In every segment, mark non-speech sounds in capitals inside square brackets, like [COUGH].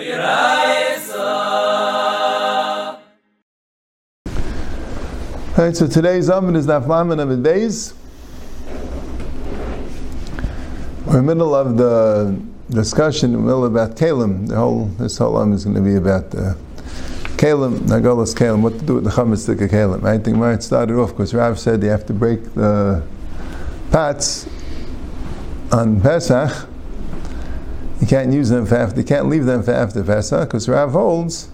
Alright, so today's oven is Naflaman of the days. We're in the middle of the discussion in the middle about Kalim. The whole this whole oven is going to be about the Kalim, Nagolas Kalim, what to do with the of Kalim. I think where it started off because Rav said you have to break the pots on Pesach. You can't use them for after, you can't leave them for after Pesach because Rav holds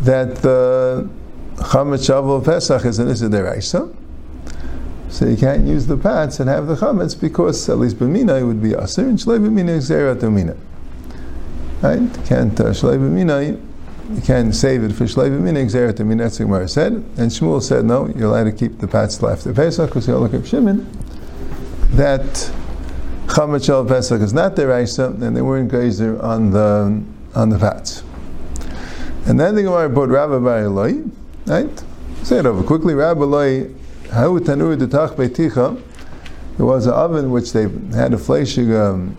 that the chametz shavu Pesach is an Issa. So you can't use the pots and have the chametz because at least b'mina it would be aser and shlei b'mina is mina. Right? Can't uh, shlei. You can't save it for shlei b'mina xerat mina. That's what Gemara said. And Shmuel said no. You're allowed to keep the pots till after Pesach because you look at Shimon that chametz shavu Pesach is not deraisa and they weren't geyser on the on the pots. And then the Gemara put Rabbi Bar Right? Say it over quickly. Rabbi Loi, how tanur detach beiticha. There was an oven which they had a fleshig um,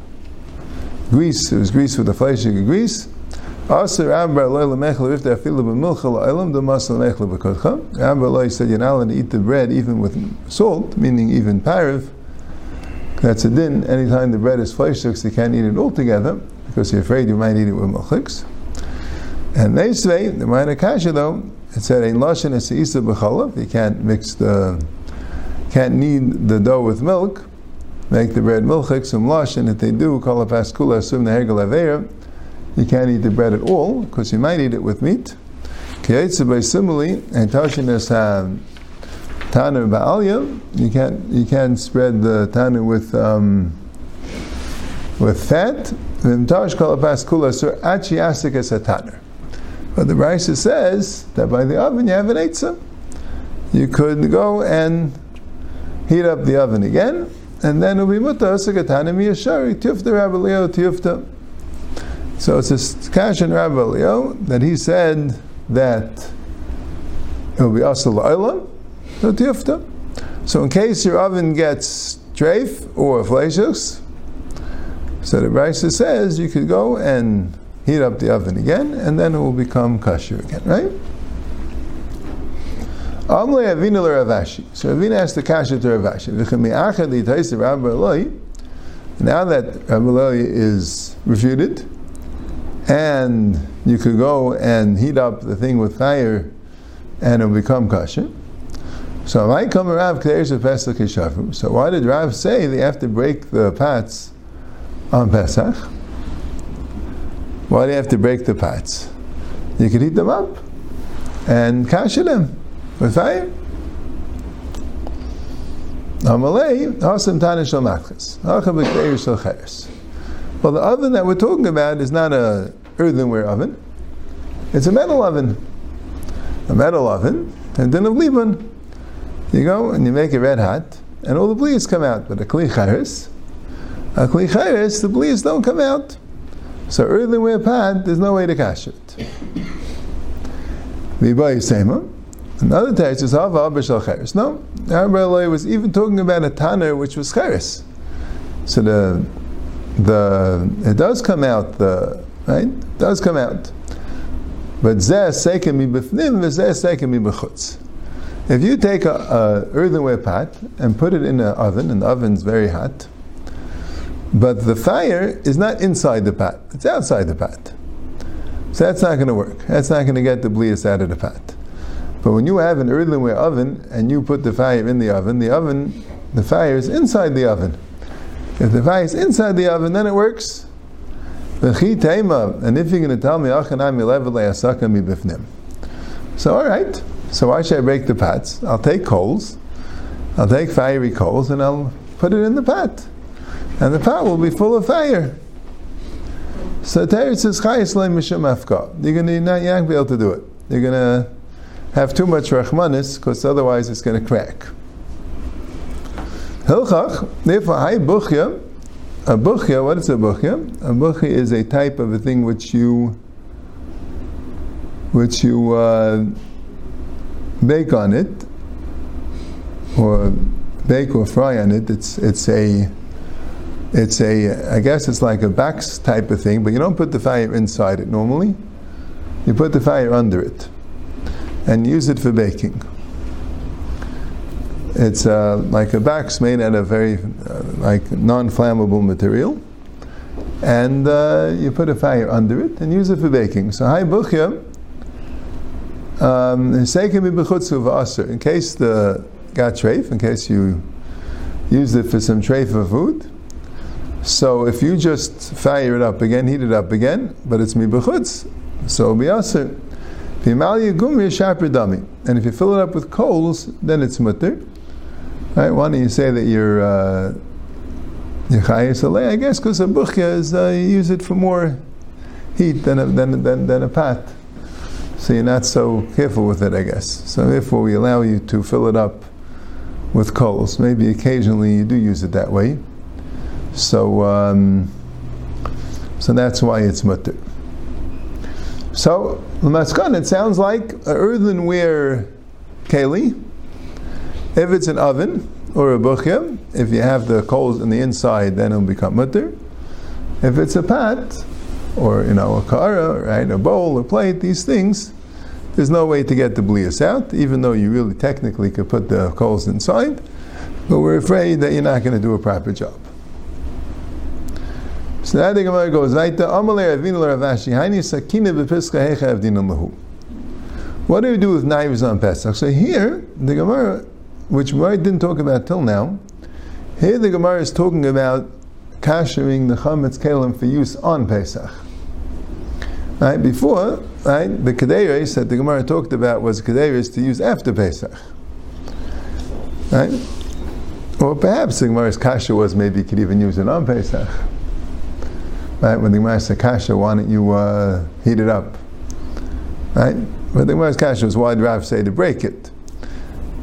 grease. It was grease with a fleshig grease. Also, Rabbi Loi lemechel if they afilu b'milcha the masal lemechel b'kodcha. Rabbi Loi said you're not allowed to eat the bread even with salt, meaning even pariv. That's a din. Anytime the bread is fleshig, you can't eat it all together because you're afraid you might eat it with milchiks. And they say the minor kasha though it said in lashon is isa b'chalav. You can't mix the, can't knead the dough with milk. Make the bread milchik some lashon. If they do, it paskula assume the. You can't eat the bread at all because you might eat it with meat. Kiyetze by simile and tashin is tanu ba'alya. You can't you can't spread the tanu with um, with fat. V'imtash kol paskula sur achi asik es a but the Brisa says that by the oven you have an eitzah. You could go and heat up the oven again, and then it'll be mutar sakatana miyashari tufta Rabbi Leo tufta. So it's a kash in Rabbi Leo that he said that it will be asal no tufta. So in case your oven gets treif or fleshus, so the Brisa says you could go and heat up the oven again, and then it will become kosher again, right? Amle Avina Rav Ashi. So Avina asked the kasha to Rav Ashi. Now that Rabbi is refuted, and you could go and heat up the thing with fire, and it will become kosher. So I come around So why did Rav say they have to break the pots on Pesach? Why do you have to break the pots? You could heat them up and kash them with fire. Amalei, awesome tanishal machlis. Well, the oven that we're talking about is not a earthenware oven. It's a metal oven. A metal oven, and then a Liban. You go and you make it red hot, and all the bleeds come out. But a kli chayres, a kli chayres, the bleeds don't come out. So earthenware pot, there's no way to cash it. Another text is Hava B'Shal Cheres. No, Rabbi was even talking about a tanner which was Cheres. So the the it does come out the right it does come out, but zeh seikem mi b'fnim v'zeh b'chutz. If you take a, earthenware pot and put it in an oven, and the oven's very hot, but the fire is not inside the pot, it's outside the pot. So that's not going to work. That's not going to get the blias out of the pot. But when you have an earthenware oven and you put the fire in the oven, the oven, the fire is inside the oven. If the fire is inside the oven, then it works. And if you're going to tell me, so all right, so why should I break the pots? I'll take coals, I'll take fiery coals, and I'll put it in the pot and the pot will be full of fire. So Teretz says, Chayis Mishum Afka. You're going to not be able to do it. You're going to have too much Rachmanis, because otherwise it's going to crack. Hilchach, therefore, Hay Buchya, a Buchya, what is a Buchya? A Buchya is a type of a thing which you which you uh, bake on it, or bake or fry on it. It's, it's a It's a, I guess it's like a box type of thing, but you don't put the fire inside it normally. You put the fire under it and use it for baking. It's uh, like a box made out of very uh, like non-flammable material, and uh, you put a fire under it and use it for baking. So hi buchya, um, in case the got treif, in case you use it for some treif of food. So if you just fire it up again, heat it up again, but it's mibachutz, so be aser. And if you fill it up with coals, then it's mutter. Right? Why don't you say that you're uh, I guess because a buchya is uh, you use it for more heat than a, than, than, than a pat. So you're not so careful with it, I guess. So therefore, we allow you to fill it up with coals. Maybe occasionally you do use it that way. So, um, so that's why it's mutter. So, Maskan, it sounds like an earthenware keli. If it's an oven or a buchya, if you have the coals in the inside, then it'll become mutter. If it's a pat, or you know, a kara, right, a bowl, a plate, these things, there's no way to get the blias out, even though you really technically could put the coals inside. But we're afraid that you're not going to do a proper job. So now the Gemara goes, right What do we do with knives on Pesach? So here, the Gemara, which we didn't talk about till now, here the Gemara is talking about kashering the chametz kelim for use on Pesach. Right before, right, the kaderis that the Gemara talked about was kaderis to use after Pesach. Right, or perhaps the Gemara's kasha was maybe you could even use it on Pesach. Right, when the Gemara said kasha, why don't you uh, heat it up? Right, but the Gemara's kasha was why did Rav say to break it?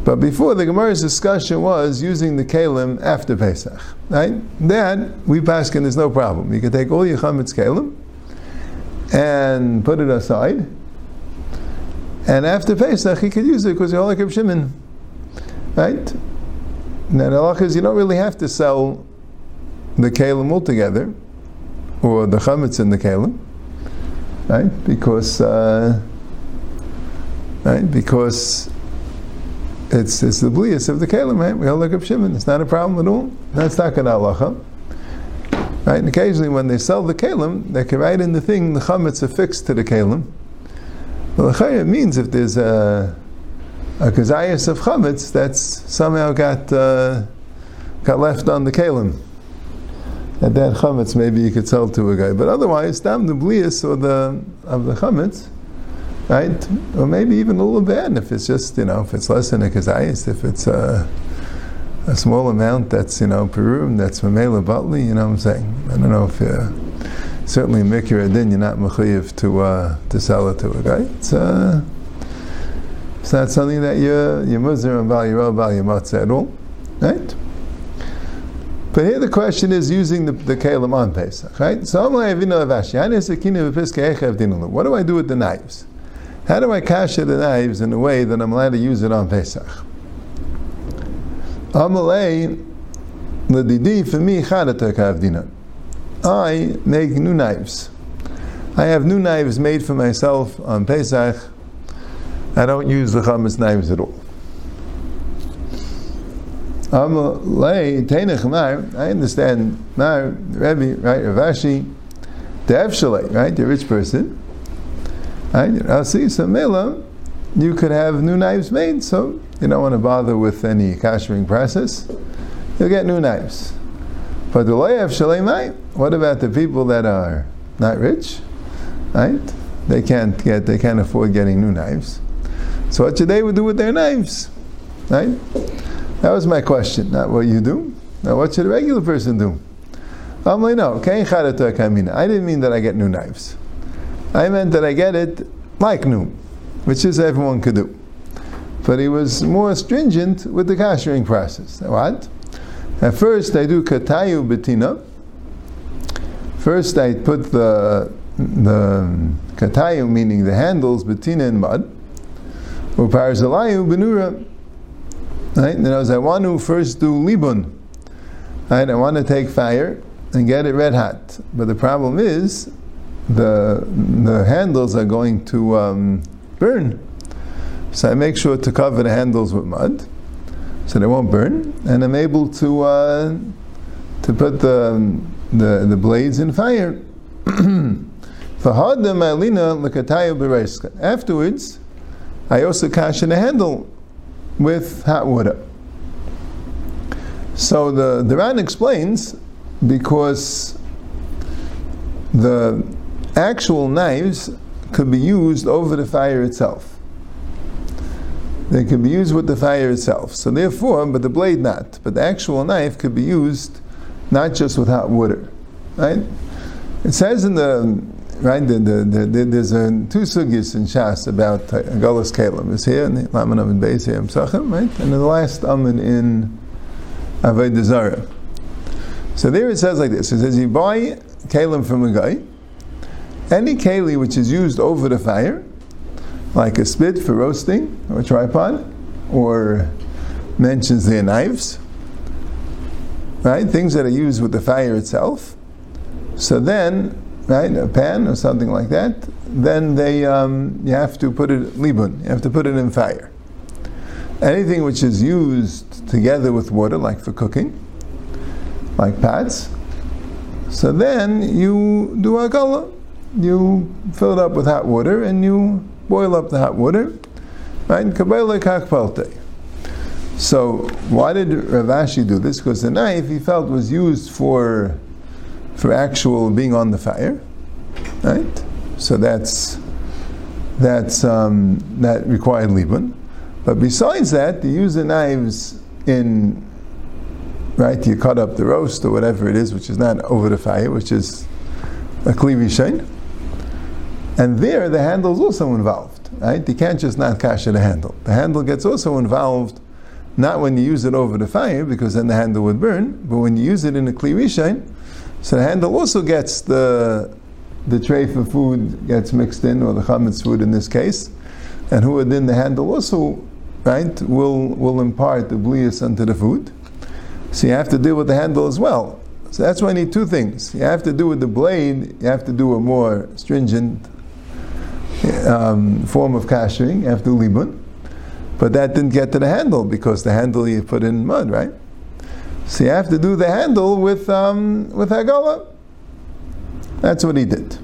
But before the Gemara's discussion was using the kalim after Pesach. Right, then we paskin there's no problem. You can take all your chametz kalim and put it aside. And after Pesach, he could use it because you're like Shimon. Right? Now, the halach is you don't really have to sell the kalim altogether, or the chametz in the kalim, right? Because, uh, right? Because it's, it's the blias of the kalim, right? We all look up Shimon. It's not a problem at all. That's not an halacha. Right? And occasionally when they sell the kalim, they can write in the thing the chametz affixed to the kalim. Well, the means if there's a a kazayas of chametz that's somehow got uh, got left on the kalim. At that chametz, maybe you could sell to a guy, but otherwise, dam the blias or the of the chametz, right? Or maybe even a little bit if it's just you know if it's less than a kazayas, if it's uh, a small amount that's, you know, Peru, that's Mamela Butli, you know what I'm saying? I don't know if uh, certainly Mikra Din, you're not Mechayiv to, uh, to sell it to a guy. It's, uh, it's not something that you're, you're about your matzah at all, right? But here the question is using the, the Kalim on Pesach, right? So what do I do with the knives? How do I cash the knives in a way that I'm allowed to use it on Pesach? Amalei ledidi for me I make new knives. I have new knives made for myself on Pesach. I don't use the chametz knives at all. Amalei teinech mar. I understand mar Rebbe right Rav Ashi the Efshalei right the rich person. Right, I'll see some. You could have new knives made, so you don't want to bother with any kashering process, you'll get new knives. But the loyav shalemai, what about the people that are not rich? Right? They can't get, they can't afford getting new knives. So what should they do with their knives? Right? That was my question, not what you do. Now what should a regular person do? I'm like, no, I didn't mean that I get new knives. I meant that I get it like new, which is everyone could do but he was more stringent with the kashering process. What? At first, I do katayu betina. First, I put the the katayu, meaning the handles, betina in mud. Uparzalayu benura. Right? And as I want to first do libun. Right? I want to take fire and get it red hot. But the problem is, the the handles are going to um, burn. So I make sure to cover the handles with mud, so they won't burn, and I'm able to uh, to put the, the the blades in fire. [CLEARS THROAT] Afterwards, I also caution the handle with hot water. So the, the Ran explains because the actual knives could be used over the fire itself. They can be used with the fire itself. So therefore, but the blade not. But the actual knife could be used not just with hot water. Right? It says in the right the, the, the, there's a, two sugis in Shas about uh, Golas Kalim. It's here in the Laman Amin Beis here in Pesachim, right? And the last Amin in Avodah. So there it says like this: It says you buy kalim from a guy, any keli which is used over the fire, like a spit for roasting or a tripod, or mentions their knives, right? Things that are used with the fire itself. So then, right, a pan or something like that, then they um, you have to put it libun. You have to put it in fire. Anything which is used together with water, like for cooking, like pads, so then you do a gala. You fill it up with hot water and you boil up the hot water. Right? So why did Rav Ashi do this? Because the knife he felt was used for for actual being on the fire, right? So that's that's um, that required libun. But besides that, you use the knives in, right, you cut up the roast or whatever it is, which is not over the fire, which is a klivishain. And there, the handle is also involved, right? You can't just not kasha the handle. The handle gets also involved, not when you use it over the fire, because then the handle would burn, but when you use it in a klivishain, so the handle also gets the the tray for food gets mixed in, or the chametz food in this case, and who then the handle also right, will, will impart the blias onto the food. So you have to deal with the handle as well. So that's why you need two things. You have to do with the blade, you have to do a more stringent um, form of kashering, after libun. But that didn't get to the handle because the handle you put in mud, right? So you have to do the handle with um, with hagala. That's what he did.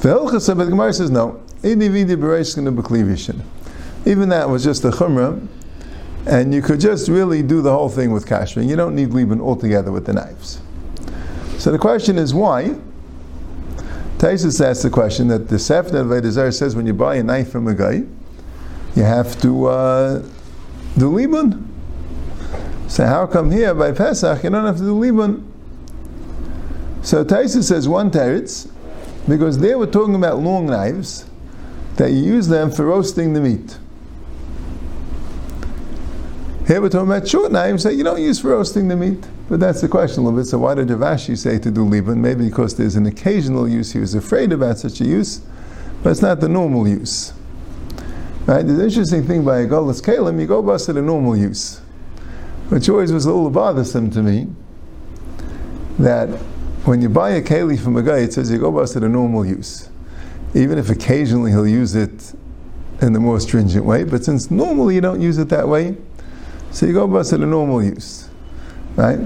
The Gemara says no. Even that was just a chumrah, and you could just really do the whole thing with kashmir. You don't need libun altogether with the knives. So the question is why? Tosfos asks the question that the Sefner Vedazar says when you buy a knife from a guy, you have to uh, do libun. So how come here by Pesach you don't have to do libun? So Tosfos says one teretz, because they were talking about long knives, that you use them for roasting the meat. Here we're talking about short knives that you don't use for roasting the meat. But that's the question a little bit. So why did Rav Ashi say to do libun? Maybe because there's an occasional use. He was afraid about such a use, but it's not the normal use. Right? The interesting thing by a Golas Kalim, you go bust at a normal use. Which always was a little bothersome to me, that when you buy a keli from a guy, it says you go bust at a normal use. Even if occasionally he'll use it in the more stringent way, but since normally you don't use it that way, so you go bust it a normal use, right?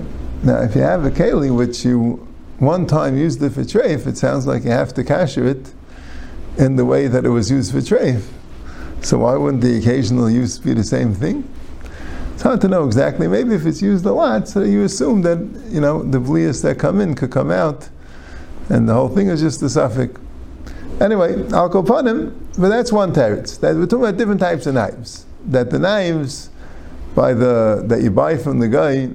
Now, if you have a keli which you one time used it for treif, it sounds like you have to kasher it in the way that it was used for treif. So why wouldn't the occasional use be the same thing? It's hard to know exactly. Maybe if it's used a lot, so you assume that you know the blias that come in could come out, and the whole thing is just a suffix. Anyway, him, but that's one teretz. That we're talking about different types of knives. That the knives by the that you buy from the guy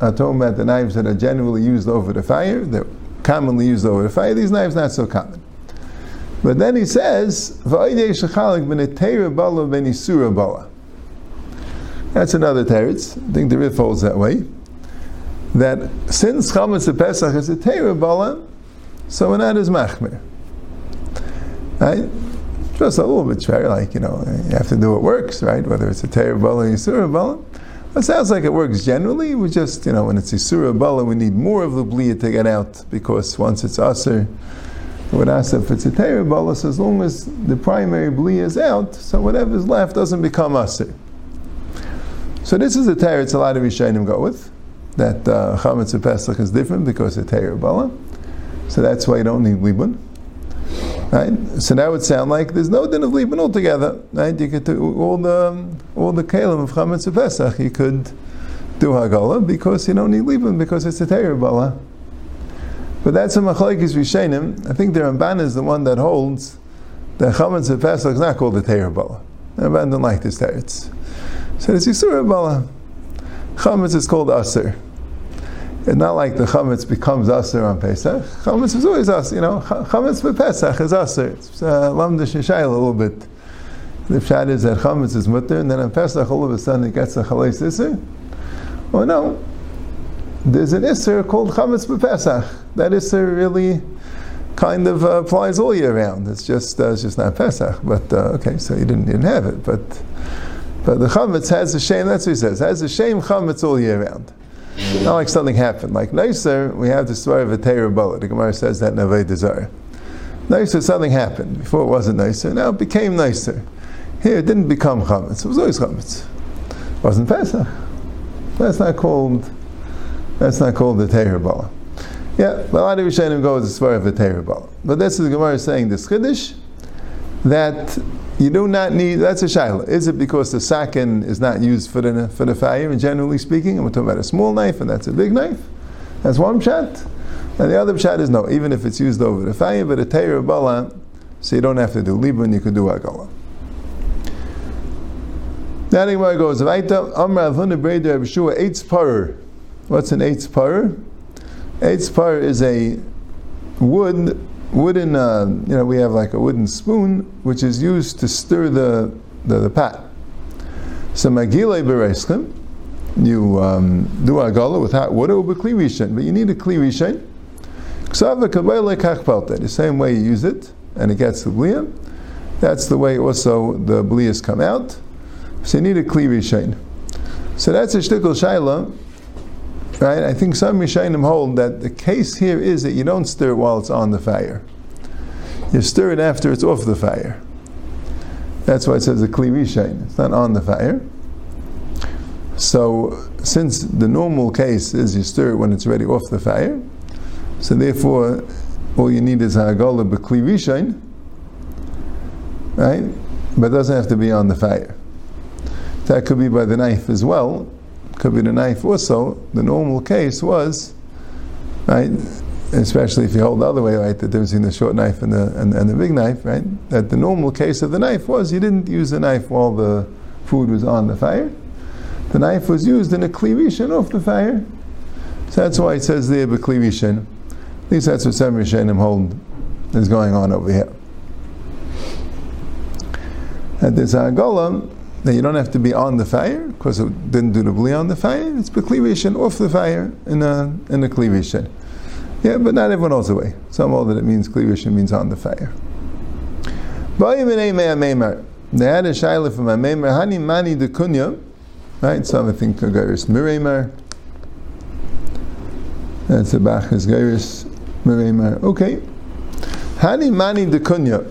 are talking about the knives that are generally used over the fire, they're commonly used over the fire. These knives not so common. But then he says, That's another teretz. I think the Rif holds that way. That since Chametz Pesach is a Teira Bala, so we're not as machmir. Right? Just a little bit fair, like, you know, you have to do what works, right? Whether it's a Torah or Yisur It sounds like it works generally. We just, you know, when it's Isura Bala, we need more of the Bliya to get out because once it's Aser, would ask if it's a Torah Bala, so as long as the primary Bliya is out, so whatever's left doesn't become Aser. So this is a Torah, it's a lot of Rishonim go with, that uh, Chametz Pesach is different because it's Torah Bala. So that's why you don't need Libun. Right? So that would sound like there's no din of Libun altogether. Right? You could do all the um, all the kalim of Chametz of Pesach. You could do Hagala because you don't need Libun because it's a Torah Bala. But that's a Machlekes Rishonim. I think the Ramban is the one that holds that Chametz of Pesach is not called a Torah Bala. The Ramban don't like this teretz. So it's Yisura Bala. Chametz is called Aser. It's not like the chametz becomes aser on Pesach. Chametz is always aser. You know, chametz for Pesach is aser. It's uh, a little bit. The pshat is that chametz is mutter, and then on Pesach all of a sudden it gets a chalais iser. Oh no, there's an iser called chametz for Pesach. That iser really kind of uh, applies all year round. It's just uh, it's just not Pesach. But uh, okay, so you didn't, you didn't have it, but. But the chametz has a shame. That's what he says. Has a shame chametz all year round. Not like something happened. Like nicer, we have the story of a bullet. The Gemara says that in Avodah Zarah. Nicer, something happened. Before it wasn't nicer, now it became nicer. Here, it didn't become chametz. It was always chametz. It wasn't Pesach. That's not called. That's not called the Torah bala. Yeah, a lot of Rishonim go with the story of the Torah bala. But this is the Gemara saying this chiddush that you do not need, that's a shaila. Is it because the sakin is not used for the, for the fire, generally speaking, and we're talking about a small knife, and that's a big knife? That's one pshat. And the other pshat is no, even if it's used over the fire, but a teir bala, so you don't have to do libun, you could do agala. Now the Gemara goes. What's an Eitz Parer? Eitz Parer is a wood wooden, uh, you know, we have like a wooden spoon which is used to stir the, the, the pat. So magile bereschim, you um, do agala with hot water but you need a kli rishon. The same way you use it, and it gets the bliya, that's the way also the bliyas come out. So you need a kli. So that's a shtickle shaila Right? I think some Rishonim hold that the case here is that you don't stir it while it's on the fire. You stir it after it's off the fire. That's why it says a kli rishain. It's not on the fire. So, since the normal case is you stir it when it's already off the fire, so therefore, all you need is a b'kli rishain, right? But it doesn't have to be on the fire. That could be by the knife as well, could be the knife also. The normal case was, right, especially if you hold the other way, right, the difference between the short knife and the, and, and the big knife, right, that the normal case of the knife was you didn't use the knife while the food was on the fire. The knife was used in a klivishan off the fire. So that's why it says there, beklivishan. At least that's what some Rishonim hold is going on over here. At this Agolam, that you don't have to be on the fire because it didn't do the bli on the fire. It's beklivishin off the fire in a in a klivishin. Yeah, but not everyone knows the way. Some hold that it means klivishin means on the fire. They had a shaila from a meimer hani mani de kunya, right? Some I think gairis miremer. That's a bachas gairis miremer. Okay, hani mani de kunya.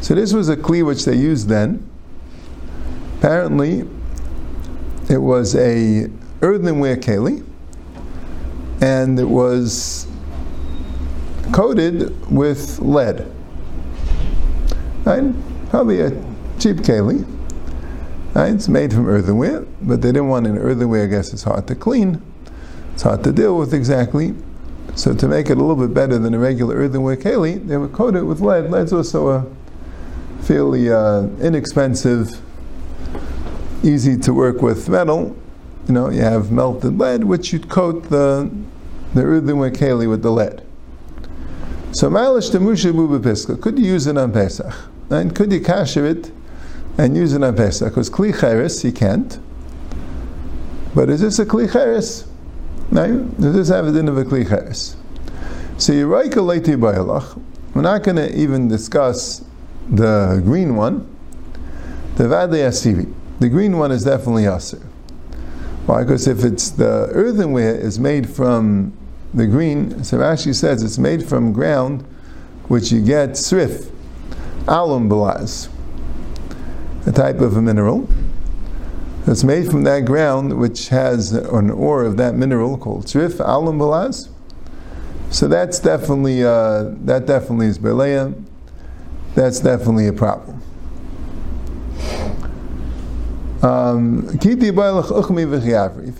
So this was a kli which they used then Apparently, it was a earthenware keli, and it was coated with lead. Right? Probably a cheap keli. Right? It's made from earthenware, but they didn't want an earthenware. I guess it's hard to clean. It's hard to deal with exactly. So to make it a little bit better than a regular earthenware keli, they would coat it with lead. Lead's also a fairly uh, inexpensive easy to work with metal, you know, you have melted lead, which you'd coat the the keli with the lead. So ma'alish temusha piska. Could you use it on Pesach? And could you kasher it and use it on Pesach? Because kli cheres, you can't. But is this a kli cheres? No, does this have a din of a kli cheres? So you write a leiti bayalach. We're not going to even discuss the green one, the vadei asivi. The green one is definitely Aser. Why? Because if it's the earthenware is made from the green, so Rashi says it's made from ground which you get srif, alum balaz, a type of a mineral. It's made from that ground which has an ore of that mineral called srif, alum balaz. So that's definitely uh, that definitely is belaya. That's definitely a problem. Um, if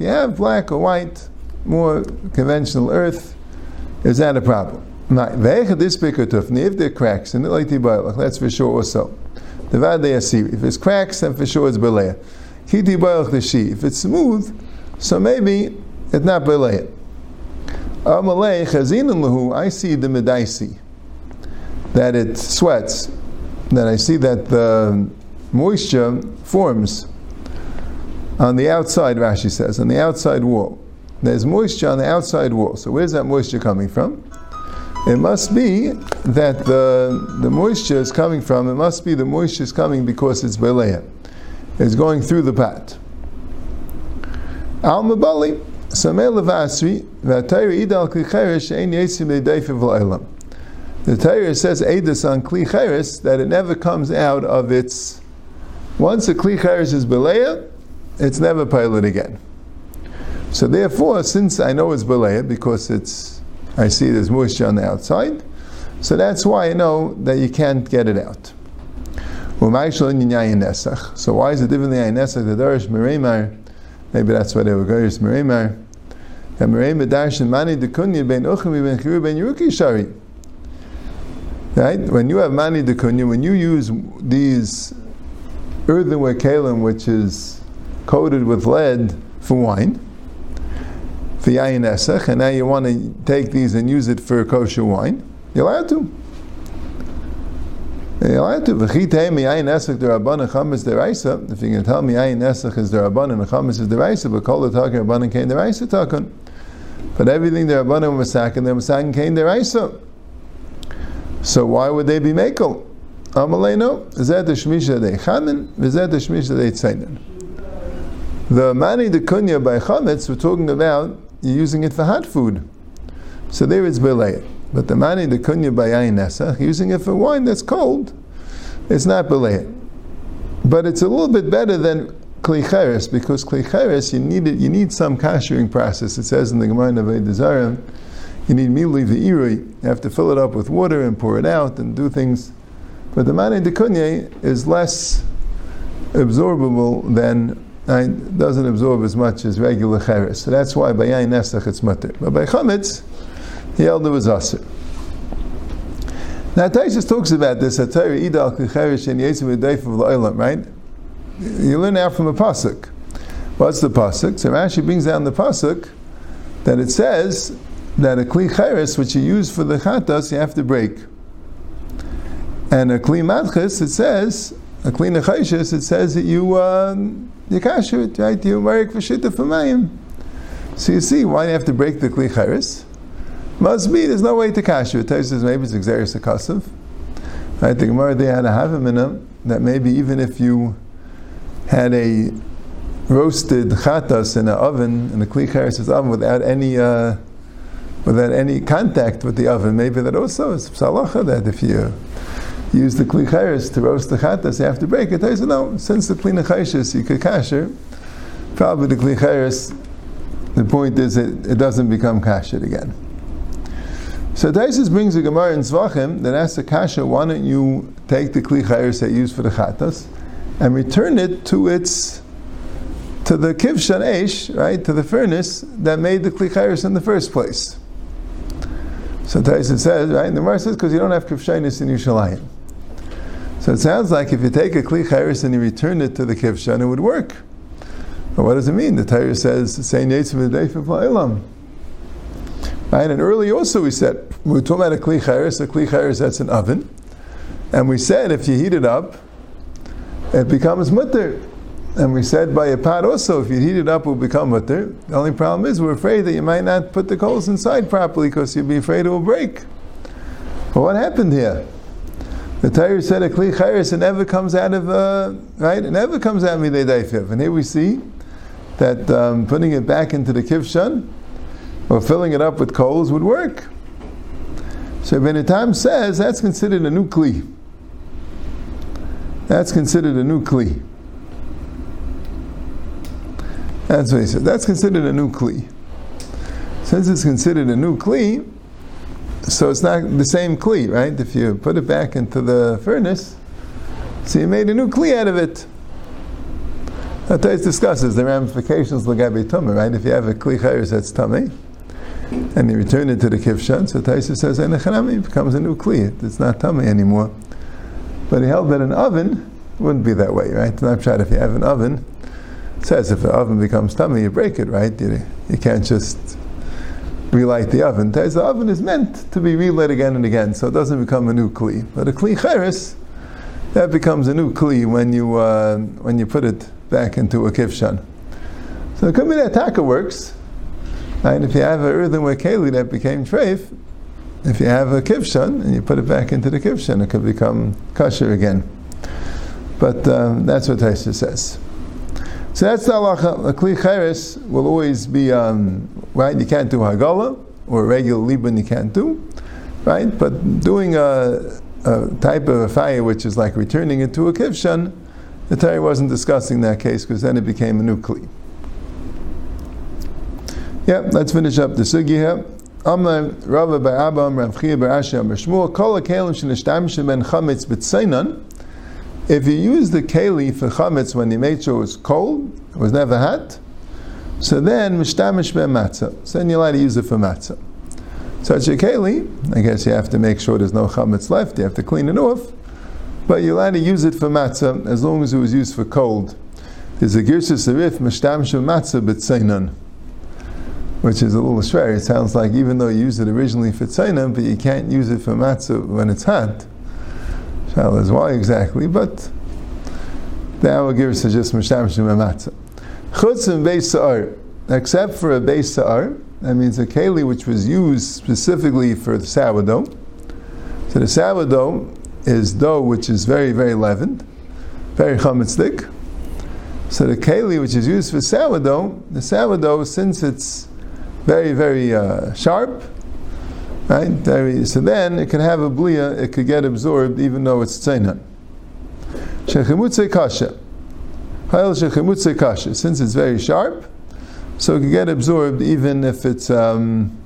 you have black or white, more conventional earth, is that a problem? If there are cracks in it, that's for sure also. If there's cracks, then for sure it's belaya. If it's smooth, so maybe it's not belaya. I see the medaisi, that it sweats, that I see that the moisture forms on the outside, Rashi says, on the outside wall. There's moisture on the outside wall. So where's that moisture coming from? It must be that the, the moisture is coming from, it must be the moisture is coming because it's belea. It's going through the pot. Al Klicheres, The Torah says Edis on Kli that it never comes out of its. Once a Kli is Belea, it's never pilot again. So therefore, since I know it's Belea, because it's, I see there's moisture on the outside, so that's why I know that you can't get it out. So why is it different than Nesach? The Darish Meremar, maybe that's why they were Darish Meremar. Right? When you have Mani Dekunya, when you use these earthenware kalim, which is coated with lead for wine, for yayin esach, and now you want to take these and use it for kosher wine, you're allowed to. You're allowed to. If you can tell me yayin esach is the rabban and chametz is the raisa, but kol the talking rabban came the raisa talking. But everything the rabban was sacking, the masakin came the raisa. So why would they be makel? Amalei no. Zed the shmisha de chamin, v'zed the shmisha tzayin. The mani de kunya by chametz, we're talking about using it for hot food. So there it's belay. But the mani de kunya by ayin using it for wine that's cold, it's not belay. But it's a little bit better than klicheres because klicheres you need it, you need some kashering process. It says in the Gemara of Zara, you need milui ve'irui. You have to fill it up with water and pour it out and do things. But the mani de kunya is less absorbable than doesn't absorb as much as regular cheres. So that's why by yain nesach it's mutter. But by chametz, the elder was aser. Now Tosfos talks about this at idal cheres and yesim v'deif of la'olam, right? You learn out from a pasuk. What's the pasuk? So Rashi brings down the pasuk that it says that a kli cheres which you use for the chatas you have to break, and a kli matches it says a kli nechayshis it says that you. Uh, you kasher it, right? You marek v'shita f'mayim. So you see, why do you have to break the kli charis? Must be, there's no way to kasher it. It says maybe it's exeris akasav. Right? The Gemara, they had a havamina that maybe even if you had a roasted chatas in an oven, in a kli charis oven, without any uh, without any contact with the oven, maybe that also is psalacha that if you use the kli to roast the chatas, to break it. I no, since the kli chayres you could kasher, probably the kli the point is it, it doesn't become kasher again. So Tosfos brings a Gemara in Zvachim that asks the kasha, why don't you take the kli that you use for the chatas and return it to its to the kivshan esh, right, to the furnace that made the kli in the first place. So Tosfos says, right, and the Gemara says because you don't have kivshanis in Yerushalayim. So it sounds like if you take a kli chayris and you return it to the kivshan, it would work. But what does it mean? The Torah says, "Say neitzav v'deifav Right, and earlier also we said we were talking about a kli chayris. A kli chayris that's an oven, and we said if you heat it up, it becomes mutter. And we said by a pot also, if you heat it up, it will become mutter. The only problem is we're afraid that you might not put the coals inside properly because you'll be afraid it will break. But what happened here? The Torah said a kli chayris, it never comes out of uh, right. It never comes out of midei daifiv. And here we see that um, putting it back into the kivshan or filling it up with coals would work. So Benatam says that's considered a new kli. That's considered a new kli. That's what he said. That's considered a new kli. Since it's considered a new kli, so it's not the same kli, right? If you put it back into the furnace, so you made a new kli out of it. That Tais discusses the ramifications lagabi tumah, right? If you have a kli chayres that's tummy, and you return it to the kivshan, so Taisa says enechanami becomes a new kli. It's not tummy anymore. But he held that an oven wouldn't be that way, right? Try if you have an oven. It says if the oven becomes tummy, you break it, right? You, you can't just relight the oven. The oven is meant to be relit again and again, so it doesn't become a new kli. But a kli cheres, that becomes a new kli when you uh, when you put it back into a kivshan. So it could be that taka works. and If you have an earthenware keli that became treif, if you have a kivshan and you put it back into the kivshan, it could become kosher again. But um, that's what Taisha says. So that's the halacha. A kli cheres will always be um, right. You can't do hagala or regular libun. You can't do right. But doing a, a type of a fire which is like returning it to a kivshan, the Torah wasn't discussing that case because then it became a new kli. Yeah, let's finish up the sugi here. Amar Rava by Abba Rav Chia bar Ashi Amar Shmuel Kol HaKelim Shenishtam Ben Chametz B'Tzeinan If you use the keli for chametz when sure it was cold, it was never hot, so then mishtamish ben matzah. So then you're allowed to use it for matzah. Such a keli, I guess you have to make sure there's no chametz left. You have to clean it off, but you're allowed to use it for matzah as long as it was used for cold. There's a girsa serif mishtamish ben matzah b'tzeinan which is a little strange. It sounds like even though you used it originally for tzainim, but you can't use it for matzah when it's hot. Shaila is why exactly, but the hour gives us just mishamshim matzah. Chutz and beis sa'ar, except for a beis sa'ar, that means a keli which was used specifically for the sourdough. So the sourdough is dough which is very, very leavened, very chametzik. So the keli which is used for sourdough, the sourdough, since it's very, very uh, sharp. Right? So then it can have a blia, it could get absorbed even though it's tzeinan. Shechimutze kasha. Ha'el shechimutze kasha. Since it's very sharp, so it can get absorbed even if it's um,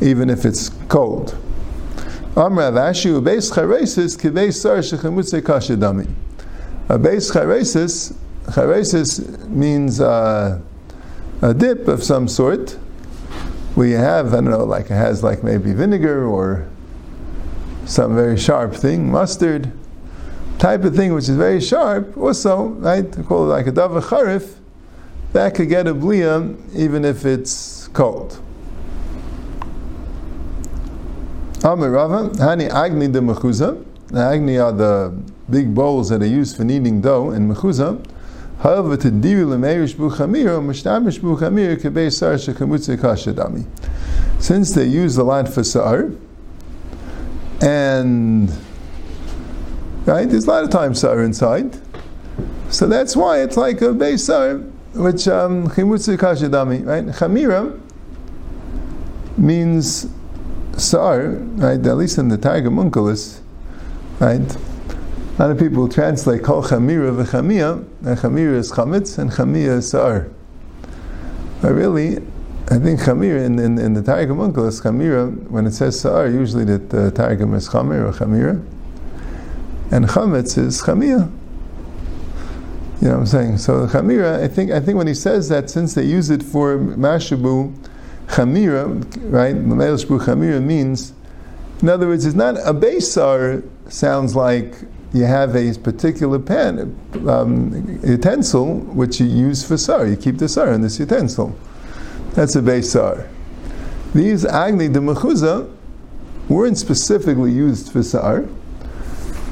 even if it's cold. Amra vashu beis charesis kivei sar shechimutze kasha dami. A beis charesis, charesis means uh, a dip of some sort you have, I don't know, like it has like maybe vinegar or some very sharp thing, mustard type of thing which is very sharp, also, right, they call it like a dava charif, that could get a blia even if it's cold. Amir Rava, Hani Agni de Mechuza. The Agni are the big bowls that are used for kneading dough in Mechuza. However, to diru lemeirish buchamir, mishtamish buchamir kebei sar kashadami. Since they use the lot for sar, and right, there's a lot of times sar inside, so that's why it's like a beisar, which chimutze um, kashadami, right? Chamira means sar, right? At least in the Targum Onkelos, right? A lot of people translate kol chamira v'chamia, and chamira is chametz, and chamia is sa'ar. But really, I think chamira, in, in, in the Targum Onkelos, chamira, when it says sa'ar, usually that the Targum is chamir or chamira, and chametz is chamia. You know what I'm saying? So chamira, I think, I think when he says that, since they use it for mashabu, chamira, right? Lamel chamira means, in other words, it's not a basar sounds like you have a particular pan, um, utensil which you use for sar. You keep the sar in this utensil. That's a base sar. These agni de mechuza weren't specifically used for sar,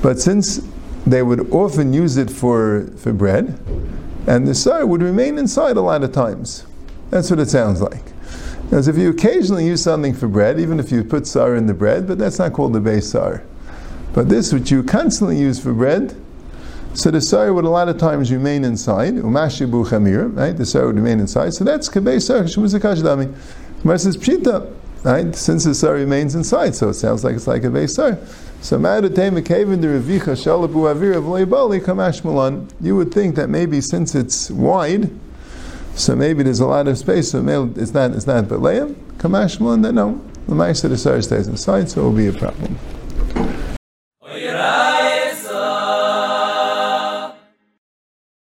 but since they would often use it for, for bread, and the sar would remain inside a lot of times. That's what it sounds like. As if you occasionally use something for bread, even if you put sar in the bread, but that's not called the base sar. But this, which you constantly use for bread, So the sar would a lot of times remain inside. Umashibu chamir, right? The sar would remain inside. So that's kabei sar shmuzikash dami. Pshita, right? Since the sar remains inside, so it sounds like it's like a base sar. So ma'adatei mekavin the revicha shalabu avir of leibali kamash malan. You would think that maybe since it's wide, so maybe there's a lot of space. So it's not it's not but layim kamash malan. That no, the ma'aser the sar stays inside, so it will be a problem.